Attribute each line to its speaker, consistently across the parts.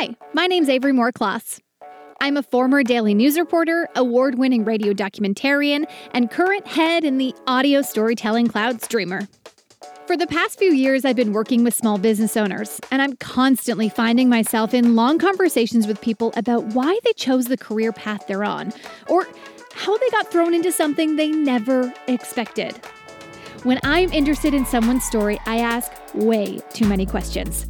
Speaker 1: Hi, my name's Avery Moore-Kloss. I'm a former Daily News reporter, award winning radio documentarian, and current head in the audio storytelling cloud Streamer. For the past few years, I've been working with small business owners, and I'm constantly finding myself in long conversations with people about why they chose the career path they're on, or how they got thrown into something they never expected. When I'm interested in someone's story, I ask way too many questions.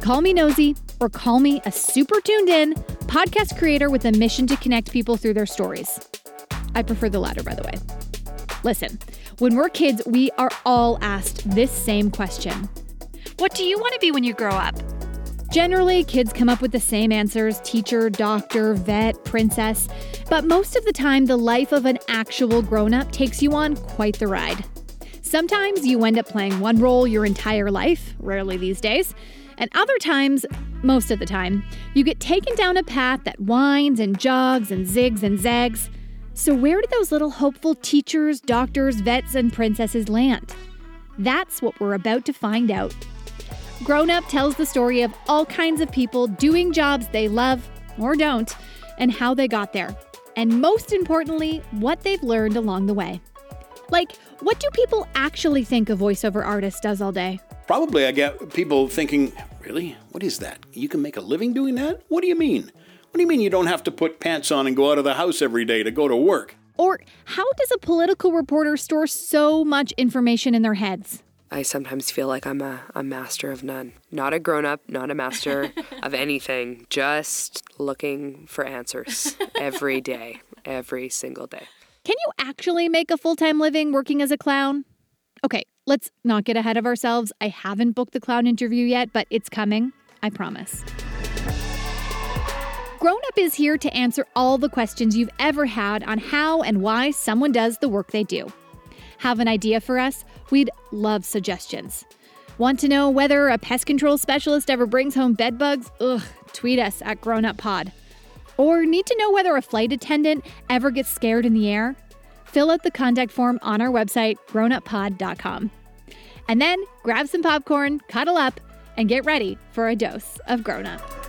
Speaker 1: Call me nosy, or call me a super tuned in podcast creator with a mission to connect people through their stories. I prefer the latter, by the way. Listen, when we're kids, we are all asked this same question
Speaker 2: What do you want to be when you grow up?
Speaker 1: Generally, kids come up with the same answers teacher, doctor, vet, princess. But most of the time, the life of an actual grown up takes you on quite the ride. Sometimes you end up playing one role your entire life, rarely these days. And other times, most of the time, you get taken down a path that winds and jogs and zigs and zags. So, where do those little hopeful teachers, doctors, vets, and princesses land? That's what we're about to find out. Grown Up tells the story of all kinds of people doing jobs they love or don't, and how they got there. And most importantly, what they've learned along the way. Like, what do people actually think a voiceover artist does all day?
Speaker 3: Probably I get people thinking, really? What is that? You can make a living doing that? What do you mean? What do you mean you don't have to put pants on and go out of the house every day to go to work?
Speaker 1: Or how does a political reporter store so much information in their heads?
Speaker 4: I sometimes feel like I'm a, a master of none. Not a grown up, not a master of anything, just looking for answers every day, every single day.
Speaker 1: Can you actually make a full time living working as a clown? Okay, let's not get ahead of ourselves. I haven't booked the clown interview yet, but it's coming. I promise. Grown Up is here to answer all the questions you've ever had on how and why someone does the work they do. Have an idea for us? We'd love suggestions. Want to know whether a pest control specialist ever brings home bed bugs? Ugh, tweet us at Grown Up Pod. Or need to know whether a flight attendant ever gets scared in the air? Fill out the contact form on our website, grownuppod.com. And then grab some popcorn, cuddle up, and get ready for a dose of grown up.